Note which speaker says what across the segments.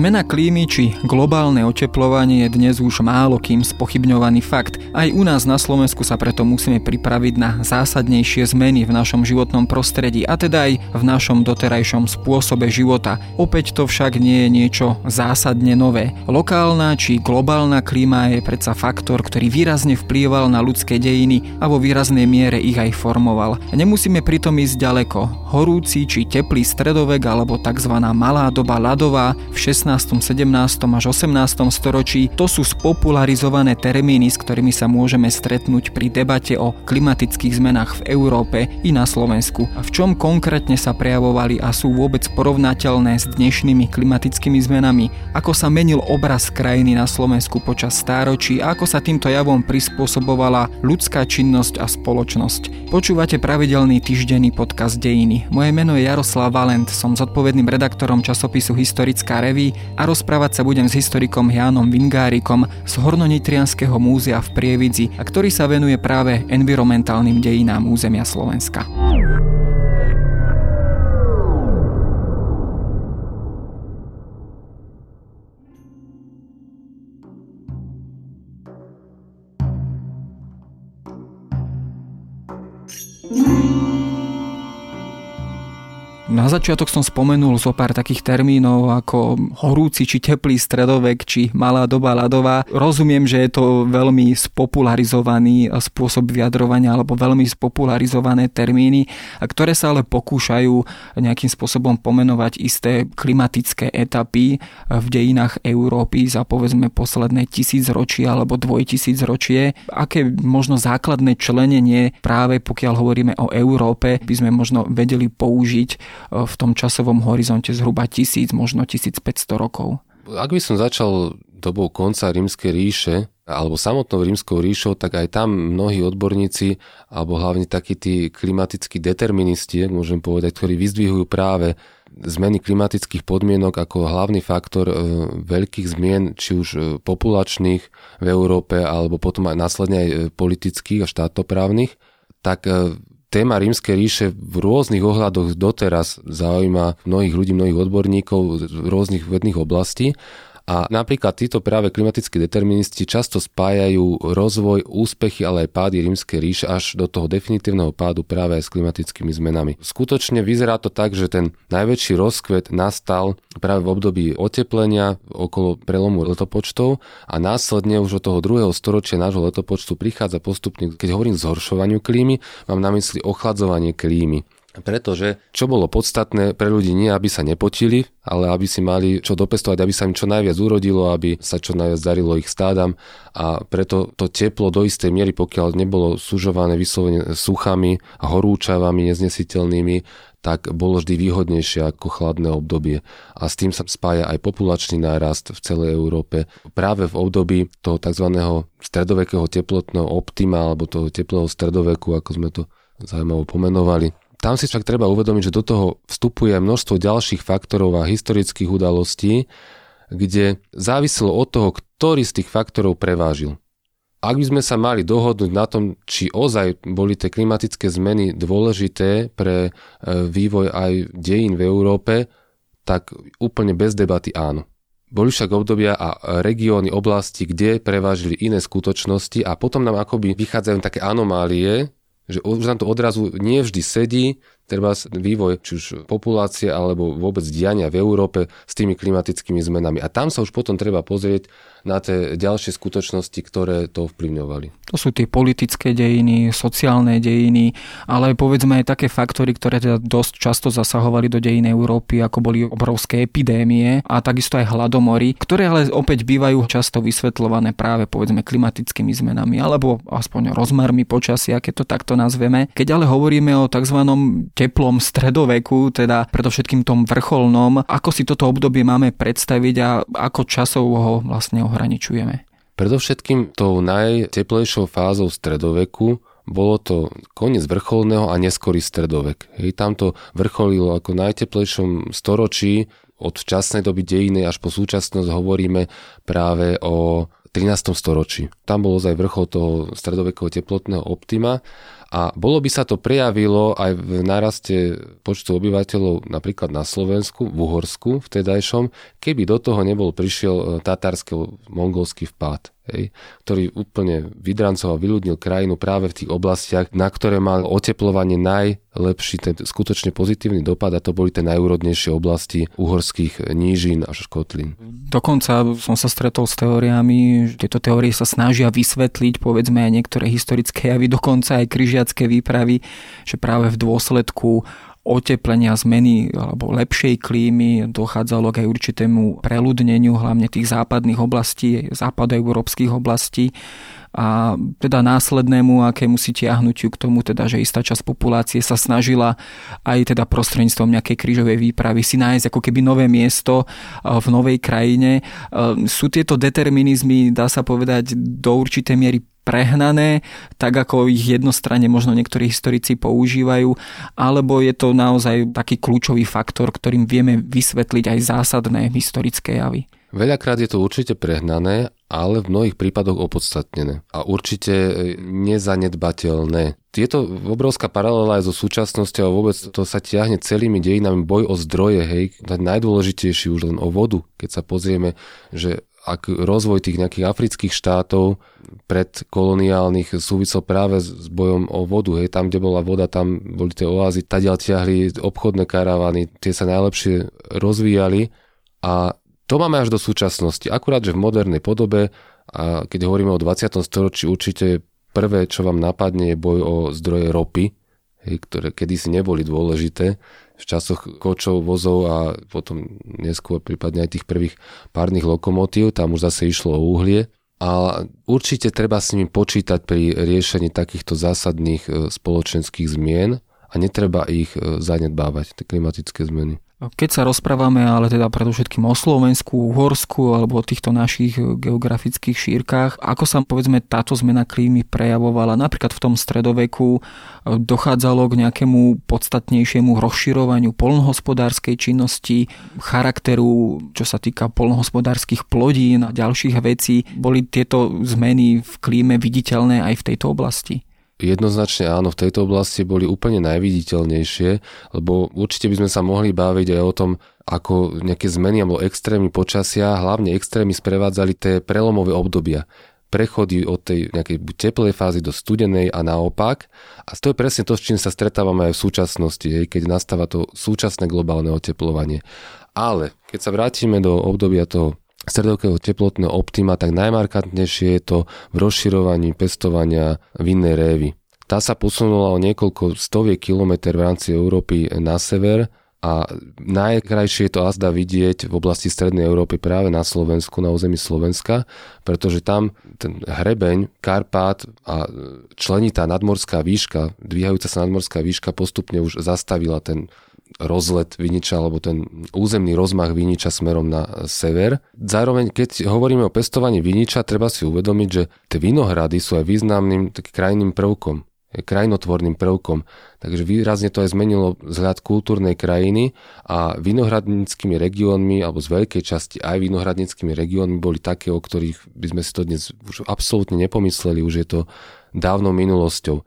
Speaker 1: Zmena klímy či globálne oteplovanie je dnes už málo kým spochybňovaný fakt. Aj u nás na Slovensku sa preto musíme pripraviť na zásadnejšie zmeny v našom životnom prostredí a teda aj v našom doterajšom spôsobe života. Opäť to však nie je niečo zásadne nové. Lokálna či globálna klíma je predsa faktor, ktorý výrazne vplýval na ľudské dejiny a vo výraznej miere ich aj formoval. Nemusíme pritom ísť ďaleko. Horúci či teplý stredovek alebo tzv. malá doba ľadová v 16., 17. až 18. storočí, to sú spopularizované termíny, s ktorými sa môžeme stretnúť pri debate o klimatických zmenách v Európe i na Slovensku. A v čom konkrétne sa prejavovali a sú vôbec porovnateľné s dnešnými klimatickými zmenami, ako sa menil obraz krajiny na Slovensku počas stáročí a ako sa týmto javom prispôsobovala ľudská činnosť a spoločnosť. Počúvate pravidelný týždenný podcast Dejiny. Moje meno je Jaroslav Valent, som zodpovedným redaktorom časopisu Historická a rozprávať sa budem s historikom Jánom Vingárikom z Hornonitrianského múzea v Prievidzi, a ktorý sa venuje práve environmentálnym dejinám územia Slovenska. Na začiatok som spomenul zo pár takých termínov ako horúci či teplý stredovek či malá doba ľadová. Rozumiem, že je to veľmi spopularizovaný spôsob vyjadrovania alebo veľmi spopularizované termíny, ktoré sa ale pokúšajú nejakým spôsobom pomenovať isté klimatické etapy v dejinách Európy za povedzme posledné tisíc ročie alebo dvojtisíc ročie. Aké možno základné členenie práve pokiaľ hovoríme o Európe by sme možno vedeli použiť v tom časovom horizonte zhruba 1000, možno 1500 rokov.
Speaker 2: Ak by som začal dobou konca rímskej ríše, alebo samotnou rímskou ríšou, tak aj tam mnohí odborníci, alebo hlavne takí tí klimatickí deterministi, môžem povedať, ktorí vyzdvihujú práve zmeny klimatických podmienok ako hlavný faktor e, veľkých zmien, či už e, populačných v Európe, alebo potom aj následne aj politických a štátoprávnych, tak téma rímskej ríše v rôznych ohľadoch doteraz zaujíma mnohých ľudí, mnohých odborníkov z rôznych vedných oblastí a napríklad títo práve klimatickí deterministi často spájajú rozvoj, úspechy, ale aj pády rímskej ríše až do toho definitívneho pádu práve aj s klimatickými zmenami. Skutočne vyzerá to tak, že ten najväčší rozkvet nastal práve v období oteplenia okolo prelomu letopočtov a následne už od toho druhého storočia nášho letopočtu prichádza postupne, keď hovorím zhoršovaniu klímy, mám na mysli ochladzovanie klímy. Pretože čo bolo podstatné pre ľudí nie, aby sa nepotili, ale aby si mali čo dopestovať, aby sa im čo najviac urodilo, aby sa čo najviac darilo ich stádam a preto to teplo do istej miery, pokiaľ nebolo sužované vyslovene suchami a horúčavami neznesiteľnými, tak bolo vždy výhodnejšie ako chladné obdobie. A s tým sa spája aj populačný nárast v celej Európe. Práve v období toho tzv. stredovekého teplotného optima alebo toho teplého stredoveku, ako sme to zaujímavo pomenovali, tam si však treba uvedomiť, že do toho vstupuje množstvo ďalších faktorov a historických udalostí, kde záviselo od toho, ktorý z tých faktorov prevážil. Ak by sme sa mali dohodnúť na tom, či ozaj boli tie klimatické zmeny dôležité pre e, vývoj aj dejín v Európe, tak úplne bez debaty áno. Boli však obdobia a regióny, oblasti, kde prevážili iné skutočnosti a potom nám akoby vychádzajú také anomálie, že už nám to odrazu nie vždy sedí, treba vývoj či už populácie alebo vôbec diania v Európe s tými klimatickými zmenami. A tam sa už potom treba pozrieť na tie ďalšie skutočnosti, ktoré to ovplyvňovali.
Speaker 1: To sú tie politické dejiny, sociálne dejiny, ale povedzme aj také faktory, ktoré teda dosť často zasahovali do dejín Európy, ako boli obrovské epidémie a takisto aj hladomory, ktoré ale opäť bývajú často vysvetľované práve povedzme klimatickými zmenami alebo aspoň rozmermi počasia, keď to takto nazveme. Keď ale hovoríme o tzv teplom stredoveku, teda predovšetkým tom vrcholnom. Ako si toto obdobie máme predstaviť a ako časov ho vlastne ohraničujeme?
Speaker 2: Predovšetkým tou najteplejšou fázou stredoveku bolo to koniec vrcholného a neskorý stredovek. Hej, tam to vrcholilo ako najteplejšom storočí od včasnej doby dejiny až po súčasnosť hovoríme práve o 13. storočí. Tam bol ozaj vrchol toho stredovekého teplotného optima a bolo by sa to prejavilo aj v naraste počtu obyvateľov napríklad na Slovensku, v Uhorsku vtedajšom, keby do toho nebol prišiel e, tatársky-mongolský vpád hej, ktorý úplne vydrancoval, vyľudnil krajinu práve v tých oblastiach, na ktoré mal oteplovanie najlepší, ten skutočne pozitívny dopad a to boli tie najúrodnejšie oblasti uhorských nížin až škotlín.
Speaker 1: Dokonca som sa stretol s teóriami, že tieto teórie sa snažia vysvetliť povedzme aj niektoré historické javy, dokonca aj kryžiacké výpravy, že práve v dôsledku oteplenia, zmeny alebo lepšej klímy dochádzalo k aj určitému preľudneniu hlavne tých západných oblastí, západoeurópskych oblastí a teda následnému akému si tiahnutiu k tomu, teda, že istá časť populácie sa snažila aj teda prostredníctvom nejakej krížovej výpravy si nájsť ako keby nové miesto v novej krajine. Sú tieto determinizmy, dá sa povedať, do určitej miery prehnané, tak ako ich jednostranne možno niektorí historici používajú, alebo je to naozaj taký kľúčový faktor, ktorým vieme vysvetliť aj zásadné historické javy.
Speaker 2: Veľakrát je to určite prehnané, ale v mnohých prípadoch opodstatnené a určite e, nezanedbateľné. Tieto obrovská paralela aj so súčasnosťou a vôbec to sa tiahne celými dejinami boj o zdroje, hej, najdôležitejší už len o vodu. Keď sa pozrieme, že ak rozvoj tých nejakých afrických štátov pred koloniálnych súvisel práve s bojom o vodu. Hej, tam, kde bola voda, tam boli tie oázy, tadiaľ ťahli obchodné karavany, tie sa najlepšie rozvíjali a to máme až do súčasnosti. Akurát, že v modernej podobe a keď hovoríme o 20. storočí, určite prvé, čo vám napadne, je boj o zdroje ropy, ktoré kedysi neboli dôležité v časoch kočov, vozov a potom neskôr prípadne aj tých prvých párnych lokomotív, tam už zase išlo o uhlie. A určite treba s nimi počítať pri riešení takýchto zásadných e, spoločenských zmien a netreba ich e, zanedbávať, tie klimatické zmeny.
Speaker 1: Keď sa rozprávame ale teda predovšetkým o Slovensku, Uhorsku alebo o týchto našich geografických šírkach, ako sa povedzme táto zmena klímy prejavovala napríklad v tom stredoveku, dochádzalo k nejakému podstatnejšiemu rozširovaniu polnohospodárskej činnosti, charakteru, čo sa týka polnohospodárskych plodín a ďalších vecí. Boli tieto zmeny v klíme viditeľné aj v tejto oblasti?
Speaker 2: Jednoznačne áno, v tejto oblasti boli úplne najviditeľnejšie, lebo určite by sme sa mohli baviť aj o tom, ako nejaké zmeny alebo extrémy počasia, hlavne extrémy sprevádzali tie prelomové obdobia prechody od tej nejakej teplej fázy do studenej a naopak. A to je presne to, s čím sa stretávame aj v súčasnosti, hej, keď nastáva to súčasné globálne oteplovanie. Ale keď sa vrátime do obdobia toho stredovekého teplotného optima, tak najmarkantnejšie je to v rozširovaní pestovania vinnej révy. Tá sa posunula o niekoľko stoviek kilometr v rámci Európy na sever a najkrajšie je to azda vidieť v oblasti Strednej Európy práve na Slovensku, na území Slovenska, pretože tam ten hrebeň, Karpát a členitá nadmorská výška, dvíhajúca sa nadmorská výška postupne už zastavila ten rozlet Viniča alebo ten územný rozmach Viniča smerom na sever. Zároveň, keď hovoríme o pestovaní Viniča, treba si uvedomiť, že tie vinohrady sú aj významným krajným prvkom krajinotvorným prvkom. Takže výrazne to aj zmenilo vzhľad kultúrnej krajiny a vinohradníckými regiónmi, alebo z veľkej časti aj vinohradníckými regiónmi boli také, o ktorých by sme si to dnes už absolútne nepomysleli, už je to dávnou minulosťou.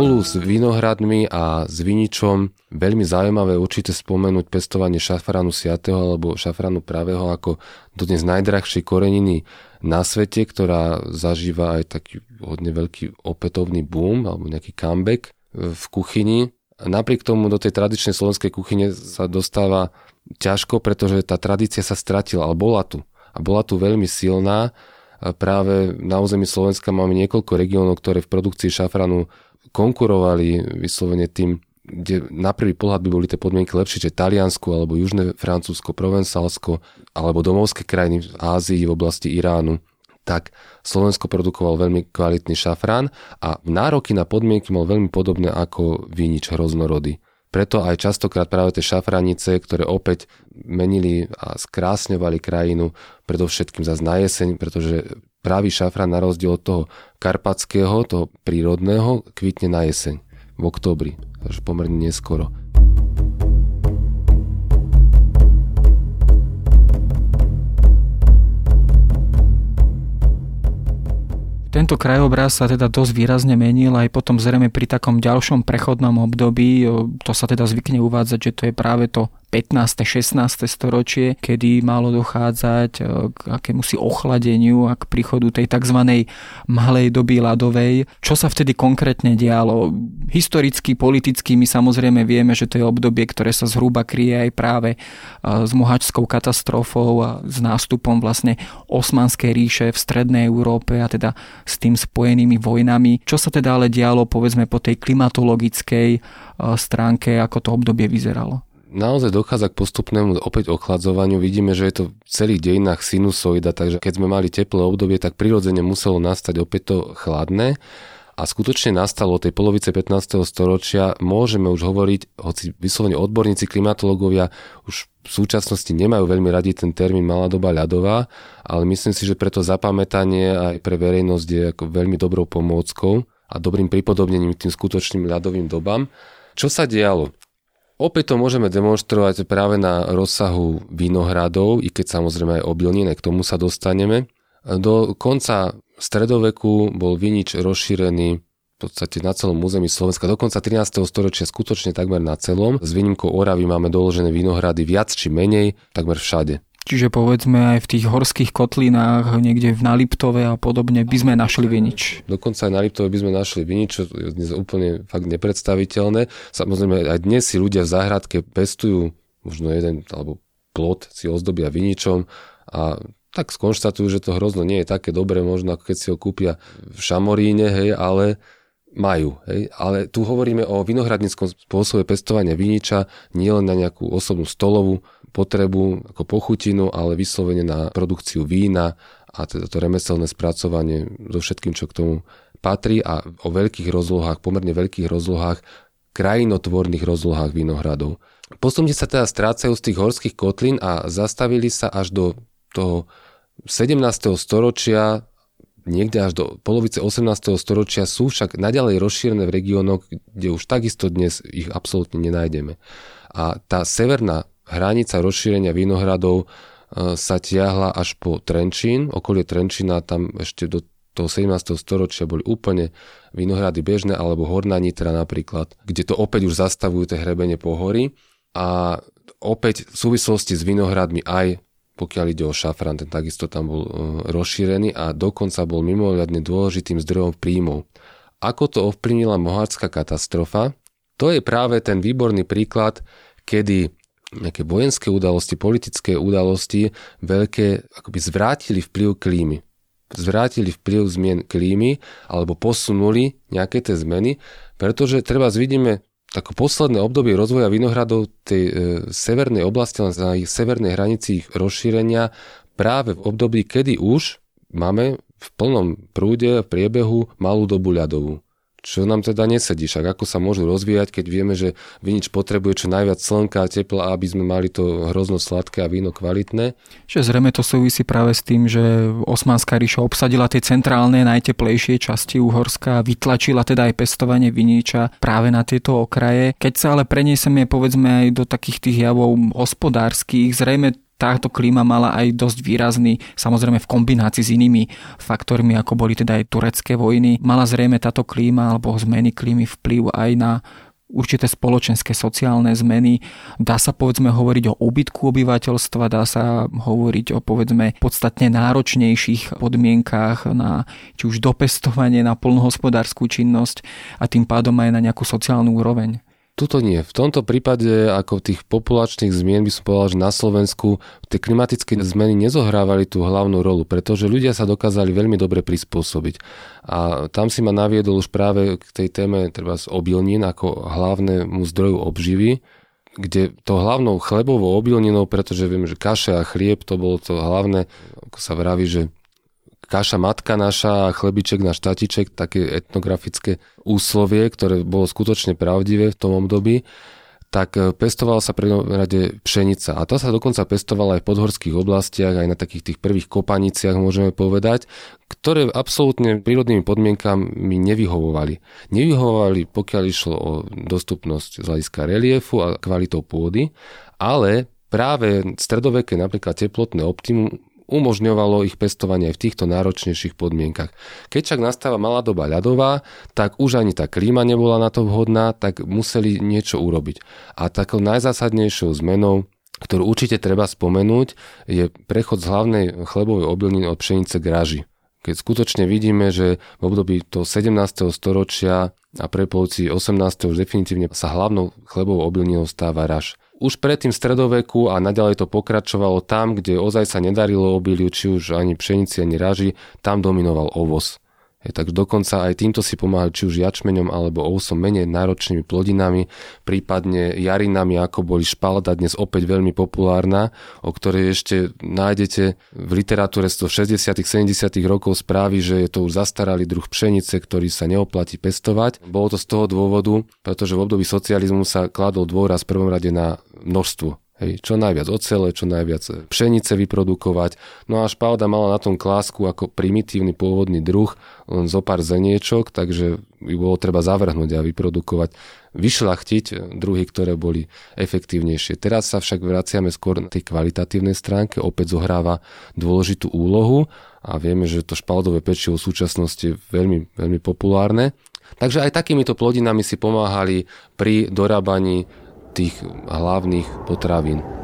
Speaker 2: Spolu s vinohradmi a s viničom veľmi zaujímavé určite spomenúť pestovanie šafránu siatého alebo šafránu pravého ako dodnes najdrahšej koreniny na svete, ktorá zažíva aj taký hodne veľký opätovný boom alebo nejaký comeback v kuchyni. Napriek tomu do tej tradičnej slovenskej kuchyne sa dostáva ťažko, pretože tá tradícia sa stratila, ale bola tu. A bola tu veľmi silná. Práve na území Slovenska máme niekoľko regiónov, ktoré v produkcii šafranu konkurovali vyslovene tým, kde na prvý pohľad by boli tie podmienky lepšie, že Taliansko alebo Južné Francúzsko, Provencálsko alebo domovské krajiny v Ázii, v oblasti Iránu, tak Slovensko produkoval veľmi kvalitný šafrán a nároky na podmienky mal veľmi podobné ako vinič hroznorody. Preto aj častokrát práve tie šafranice, ktoré opäť menili a skrásňovali krajinu, predovšetkým zase na jeseň, pretože pravý šafrán na rozdiel od toho karpatského, toho prírodného, kvitne na jeseň. V oktobri, až pomerne neskoro.
Speaker 1: Tento krajobraz sa teda dosť výrazne menil aj potom zrejme pri takom ďalšom prechodnom období. To sa teda zvykne uvádzať, že to je práve to 15. 16. storočie, kedy malo dochádzať e, k akémusi ochladeniu a k príchodu tej tzv. malej doby ľadovej. Čo sa vtedy konkrétne dialo? Historicky, politicky my samozrejme vieme, že to je obdobie, ktoré sa zhruba kryje aj práve e, s mohačskou katastrofou a s nástupom vlastne Osmanskej ríše v strednej Európe a teda s tým spojenými vojnami. Čo sa teda ale dialo povedzme po tej klimatologickej e, stránke, ako to obdobie vyzeralo?
Speaker 2: Naozaj dochádza k postupnému opäť ochladzovaniu. Vidíme, že je to v celých dejinách sinusoida, takže keď sme mali teplé obdobie, tak prirodzene muselo nastať opäť to chladné a skutočne nastalo od tej polovice 15. storočia. Môžeme už hovoriť, hoci vyslovene odborníci, klimatológovia už v súčasnosti nemajú veľmi radi ten termín malá doba ľadová, ale myslím si, že preto zapamätanie aj pre verejnosť je ako veľmi dobrou pomôckou a dobrým pripodobnením tým skutočným ľadovým dobám. Čo sa dialo? Opäť to môžeme demonstrovať práve na rozsahu vinohradov, i keď samozrejme aj obilnine, k tomu sa dostaneme. Do konca stredoveku bol vinič rozšírený v podstate na celom území Slovenska, dokonca 13. storočia skutočne takmer na celom. S výnimkou Oravy máme doložené vinohrady viac či menej, takmer všade.
Speaker 1: Čiže povedzme aj v tých horských kotlinách, niekde v Naliptove a podobne by sme našli vinič.
Speaker 2: Dokonca aj na Liptove by sme našli vinič, čo je dnes úplne fakt nepredstaviteľné. Samozrejme aj dnes si ľudia v záhradke pestujú možno jeden alebo plot si ozdobia viničom a tak skonštatujú, že to hrozno nie je také dobré, možno ako keď si ho kúpia v Šamoríne, hej, ale majú. Hej? Ale tu hovoríme o vinohradníckom spôsobe pestovania viniča, nielen na nejakú osobnú stolovú potrebu ako pochutinu, ale vyslovene na produkciu vína a teda to remeselné spracovanie so všetkým, čo k tomu patrí a o veľkých rozlohách, pomerne veľkých rozlohách, krajinotvorných rozlohách vinohradov. Postupne sa teda strácajú z tých horských kotlín a zastavili sa až do toho 17. storočia niekde až do polovice 18. storočia sú však naďalej rozšírené v regiónoch, kde už takisto dnes ich absolútne nenájdeme. A tá severná hranica rozšírenia vinohradov e, sa tiahla až po Trenčín, okolie Trenčína, tam ešte do toho 17. storočia boli úplne vinohrady bežné, alebo Horná Nitra napríklad, kde to opäť už zastavujú tie hrebenie pohory. A opäť v súvislosti s vinohradmi aj pokiaľ ide o šafrán, ten takisto tam bol e, rozšírený a dokonca bol mimoriadne dôležitým zdrojom príjmov. Ako to ovplyvnila mohárska katastrofa? To je práve ten výborný príklad, kedy nejaké vojenské udalosti, politické udalosti veľké akoby zvrátili vplyv klímy. Zvrátili vplyv zmien klímy alebo posunuli nejaké tie zmeny, pretože treba vidíme ako posledné obdobie rozvoja vinohradov tej e, severnej oblasti, na ich severnej hranici ich rozšírenia, práve v období, kedy už máme v plnom prúde, v priebehu malú dobu ľadovú čo nám teda nesedí. Však ako sa môžu rozvíjať, keď vieme, že vinič potrebuje čo najviac slnka a tepla, aby sme mali to hrozno sladké a víno kvalitné.
Speaker 1: Že zrejme to súvisí práve s tým, že Osmanská ríša obsadila tie centrálne, najteplejšie časti Uhorska a vytlačila teda aj pestovanie viniča práve na tieto okraje. Keď sa ale preniesieme povedzme aj do takých tých javov hospodárskych, zrejme táto klíma mala aj dosť výrazný, samozrejme v kombinácii s inými faktormi, ako boli teda aj turecké vojny, mala zrejme táto klíma alebo zmeny klímy vplyv aj na určité spoločenské sociálne zmeny. Dá sa povedzme hovoriť o úbytku obyvateľstva, dá sa hovoriť o povedzme podstatne náročnejších podmienkách na či už dopestovanie, na plnohospodárskú činnosť a tým pádom aj na nejakú sociálnu úroveň.
Speaker 2: Tuto nie. V tomto prípade, ako tých populačných zmien, by som povedal, že na Slovensku tie klimatické zmeny nezohrávali tú hlavnú rolu, pretože ľudia sa dokázali veľmi dobre prispôsobiť. A tam si ma naviedol už práve k tej téme treba z obilnín ako hlavnému zdroju obživy, kde to hlavnou chlebovou obilninou, pretože viem, že kaše a chlieb to bolo to hlavné, ako sa vraví, že kaša matka naša a chlebiček na štatiček, také etnografické úslovie, ktoré bolo skutočne pravdivé v tom období, tak e, pestovala sa pre rade pšenica. A tá sa dokonca pestovala aj v podhorských oblastiach, aj na takých tých prvých kopaniciach, môžeme povedať, ktoré absolútne prírodnými podmienkami nevyhovovali. Nevyhovovali, pokiaľ išlo o dostupnosť z hľadiska reliefu a kvalitou pôdy, ale práve stredoveké napríklad teplotné optimum umožňovalo ich pestovanie aj v týchto náročnejších podmienkach. Keď však nastáva malá doba ľadová, tak už ani tá klíma nebola na to vhodná, tak museli niečo urobiť. A takou najzásadnejšou zmenou ktorú určite treba spomenúť, je prechod z hlavnej chlebovej obilniny od pšenice k raži. Keď skutočne vidíme, že v období toho 17. storočia a pre 18. už definitívne sa hlavnou chlebovou obilninou stáva raž už predtým stredoveku a naďalej to pokračovalo tam, kde ozaj sa nedarilo obiliu, či už ani pšenici, ani raži, tam dominoval ovoz. Je, tak dokonca aj týmto si pomáhali či už jačmeňom alebo ovsom menej náročnými plodinami, prípadne jarinami, ako boli špalda, dnes opäť veľmi populárna, o ktorej ešte nájdete v literatúre z 60 70 rokov správy, že je to už zastaralý druh pšenice, ktorý sa neoplatí pestovať. Bolo to z toho dôvodu, pretože v období socializmu sa kladol dôraz v prvom rade na množstvo Hej, čo najviac ocele, čo najviac pšenice vyprodukovať. No a špalda mala na tom klásku ako primitívny pôvodný druh, len zo pár zeniečok, takže by bolo treba zavrhnúť a vyprodukovať, vyšľachtiť druhy, ktoré boli efektívnejšie. Teraz sa však vraciame skôr na tej kvalitatívnej stránke, opäť zohráva dôležitú úlohu a vieme, že to špaldové pečivo v súčasnosti je veľmi, veľmi populárne. Takže aj takýmito plodinami si pomáhali pri dorábaní tých hlavných potravín.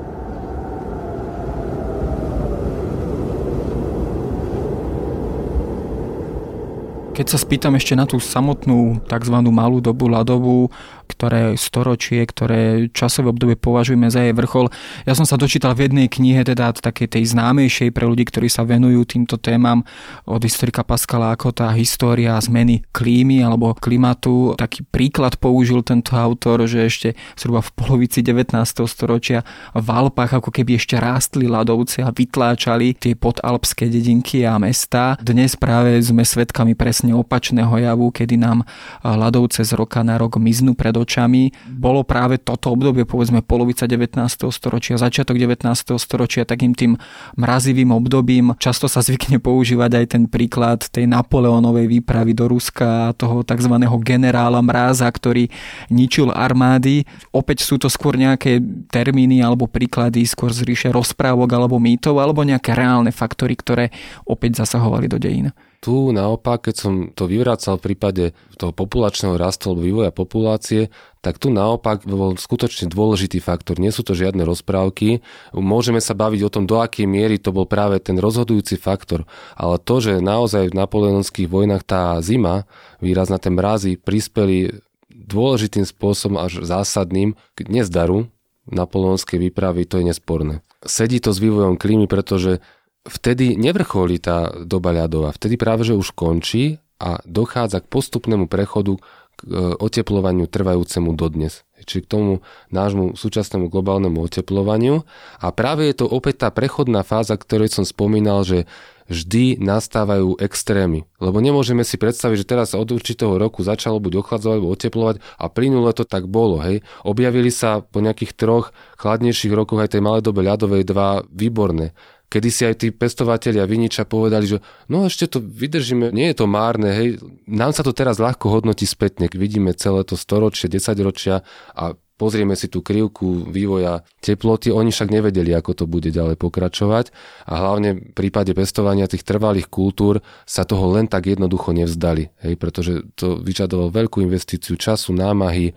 Speaker 1: Keď sa spýtam ešte na tú samotnú tzv. malú dobu ľadovú, ktoré storočie, ktoré časové obdobie považujeme za jej vrchol. Ja som sa dočítal v jednej knihe, teda takej tej známejšej pre ľudí, ktorí sa venujú týmto témam od historika Pascala ako tá história zmeny klímy alebo klimatu. Taký príklad použil tento autor, že ešte zhruba v polovici 19. storočia v Alpách ako keby ešte rástli ľadovce a vytláčali tie podalpské dedinky a mesta. Dnes práve sme svedkami presne opačného javu, kedy nám ľadovce z roka na rok miznú pred očami, bolo práve toto obdobie, povedzme polovica 19. storočia, začiatok 19. storočia, takým tým mrazivým obdobím. Často sa zvykne používať aj ten príklad tej Napoleónovej výpravy do Ruska, toho tzv. generála Mráza, ktorý ničil armády. Opäť sú to skôr nejaké termíny alebo príklady skôr z ríše rozprávok alebo mýtov, alebo nejaké reálne faktory, ktoré opäť zasahovali do dejín.
Speaker 2: Tu naopak, keď som to vyvracal v prípade toho populačného rastu alebo vývoja populácie, tak tu naopak bol skutočne dôležitý faktor. Nie sú to žiadne rozprávky. Môžeme sa baviť o tom, do akej miery to bol práve ten rozhodujúci faktor. Ale to, že naozaj v napoleonských vojnách tá zima, výrazná ten mrazy, prispeli dôležitým spôsobom až zásadným k nezdaru napoleonskej výpravy, to je nesporné. Sedí to s vývojom klímy, pretože vtedy nevrcholí tá doba ľadová, vtedy práve že už končí a dochádza k postupnému prechodu k e, oteplovaniu trvajúcemu dodnes. Čiže k tomu nášmu súčasnému globálnemu oteplovaniu. A práve je to opäť tá prechodná fáza, ktorej som spomínal, že vždy nastávajú extrémy. Lebo nemôžeme si predstaviť, že teraz od určitého roku začalo buď ochladzovať, alebo oteplovať a plynule to tak bolo. Hej. Objavili sa po nejakých troch chladnejších rokoch aj tej malej dobe ľadovej dva výborné kedy si aj tí pestovateľia viniča povedali, že no ešte to vydržíme, nie je to márne, hej, nám sa to teraz ľahko hodnotí spätne, vidíme celé to storočie, desaťročia a pozrieme si tú krivku vývoja teploty, oni však nevedeli, ako to bude ďalej pokračovať a hlavne v prípade pestovania tých trvalých kultúr sa toho len tak jednoducho nevzdali, hej, pretože to vyžadovalo veľkú investíciu času, námahy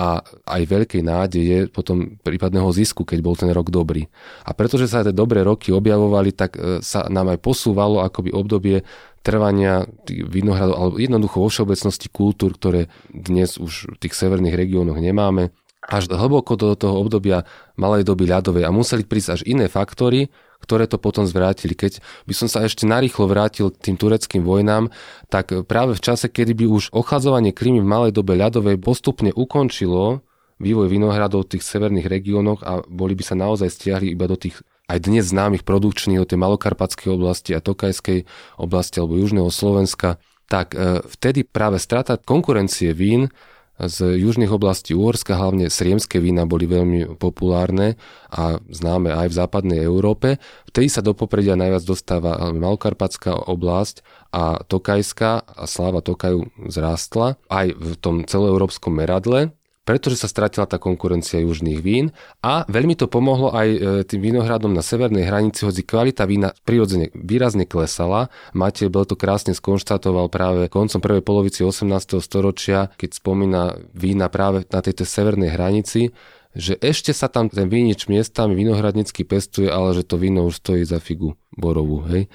Speaker 2: a aj veľkej nádeje potom prípadného zisku, keď bol ten rok dobrý. A pretože sa tie dobré roky objavovali, tak e, sa nám aj posúvalo akoby obdobie trvania vinohradov, alebo jednoducho vo všeobecnosti kultúr, ktoré dnes už v tých severných regiónoch nemáme, až hlboko do toho obdobia malej doby ľadovej a museli prísť až iné faktory, ktoré to potom zvrátili. Keď by som sa ešte narýchlo vrátil k tým tureckým vojnám, tak práve v čase, kedy by už ochladzovanie klímy v malej dobe ľadovej postupne ukončilo vývoj vinohradov v tých severných regiónoch a boli by sa naozaj stiahli iba do tých aj dnes známych produkčných od tej malokarpatskej oblasti a Tokajskej oblasti alebo južného Slovenska, tak e, vtedy práve strata konkurencie vín z južných oblastí Úorska, hlavne sriemské vína boli veľmi populárne a známe aj v západnej Európe. Vtedy sa do popredia najviac dostáva Malokarpatská oblasť a Tokajská a sláva Tokaju zrástla aj v tom celoeurópskom meradle pretože sa stratila tá konkurencia južných vín a veľmi to pomohlo aj e, tým vinohradom na severnej hranici, hoci kvalita vína prirodzene výrazne klesala. Matej Bel to krásne skonštatoval práve koncom prvej polovici 18. storočia, keď spomína vína práve na tejto severnej hranici, že ešte sa tam ten vínič miestami vinohradnícky pestuje, ale že to víno už stojí za figu borovú. Hej?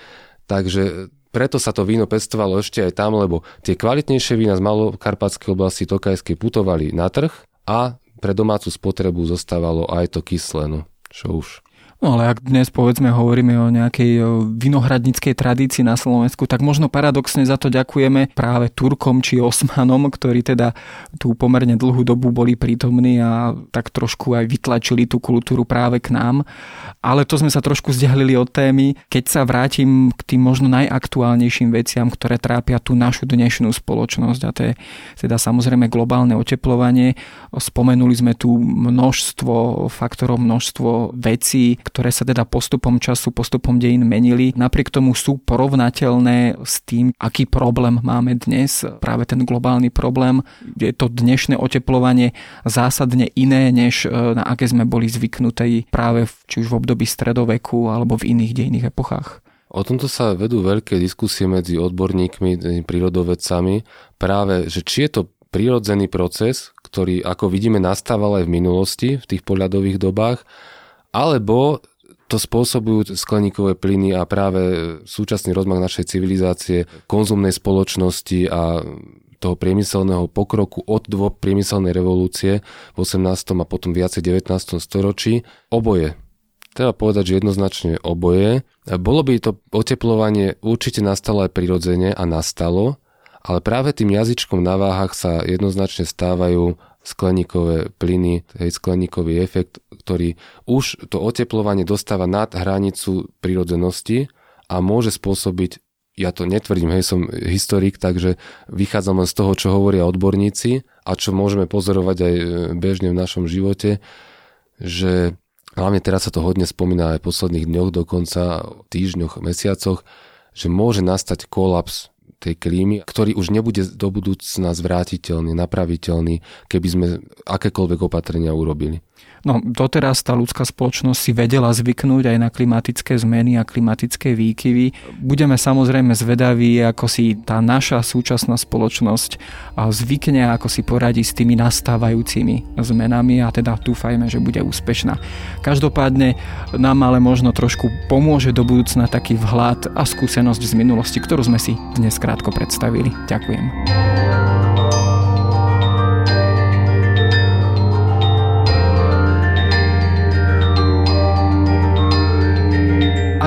Speaker 2: Takže preto sa to víno pestovalo ešte aj tam, lebo tie kvalitnejšie vína z malokarpatskej oblasti Tokajskej putovali na trh a pre domácu spotrebu zostávalo aj to kyslé, no čo už.
Speaker 1: No ale ak dnes povedzme hovoríme o nejakej vinohradníckej tradícii na Slovensku, tak možno paradoxne za to ďakujeme práve Turkom či Osmanom, ktorí teda tú pomerne dlhú dobu boli prítomní a tak trošku aj vytlačili tú kultúru práve k nám. Ale to sme sa trošku zdialili od témy. Keď sa vrátim k tým možno najaktuálnejším veciam, ktoré trápia tú našu dnešnú spoločnosť a to je teda samozrejme globálne oteplovanie. Spomenuli sme tu množstvo faktorov, množstvo vecí, ktoré sa teda postupom času, postupom dejín menili. Napriek tomu sú porovnateľné s tým, aký problém máme dnes, práve ten globálny problém. Je to dnešné oteplovanie zásadne iné, než e, na aké sme boli zvyknutí práve v, či už v období stredoveku alebo v iných dejných epochách.
Speaker 2: O tomto sa vedú veľké diskusie medzi odborníkmi, prírodovedcami, práve, že či je to prírodzený proces, ktorý, ako vidíme, nastával aj v minulosti, v tých poľadových dobách, alebo to spôsobujú skleníkové plyny a práve súčasný rozmach našej civilizácie, konzumnej spoločnosti a toho priemyselného pokroku od dvo priemyselnej revolúcie v 18. a potom viacej 19. storočí. Oboje. Treba povedať, že jednoznačne oboje. Bolo by to oteplovanie určite nastalo aj prirodzene a nastalo, ale práve tým jazyčkom na váhach sa jednoznačne stávajú skleníkové plyny, hej, skleníkový efekt, ktorý už to oteplovanie dostáva nad hranicu prírodzenosti a môže spôsobiť, ja to netvrdím, hej, som historik, takže vychádzam len z toho, čo hovoria odborníci a čo môžeme pozorovať aj e, bežne v našom živote, že hlavne teraz sa to hodne spomína aj v posledných dňoch, dokonca týždňoch, mesiacoch, že môže nastať kolaps tej klímy, ktorý už nebude do budúcna zvrátiteľný, napraviteľný, keby sme akékoľvek opatrenia urobili.
Speaker 1: No, doteraz tá ľudská spoločnosť si vedela zvyknúť aj na klimatické zmeny a klimatické výkyvy. Budeme samozrejme zvedaví, ako si tá naša súčasná spoločnosť zvykne, ako si poradí s tými nastávajúcimi zmenami a teda dúfajme, že bude úspešná. Každopádne nám ale možno trošku pomôže do budúcna taký vhľad a skúsenosť z minulosti, ktorú sme si dnes krátko predstavili. Ďakujem.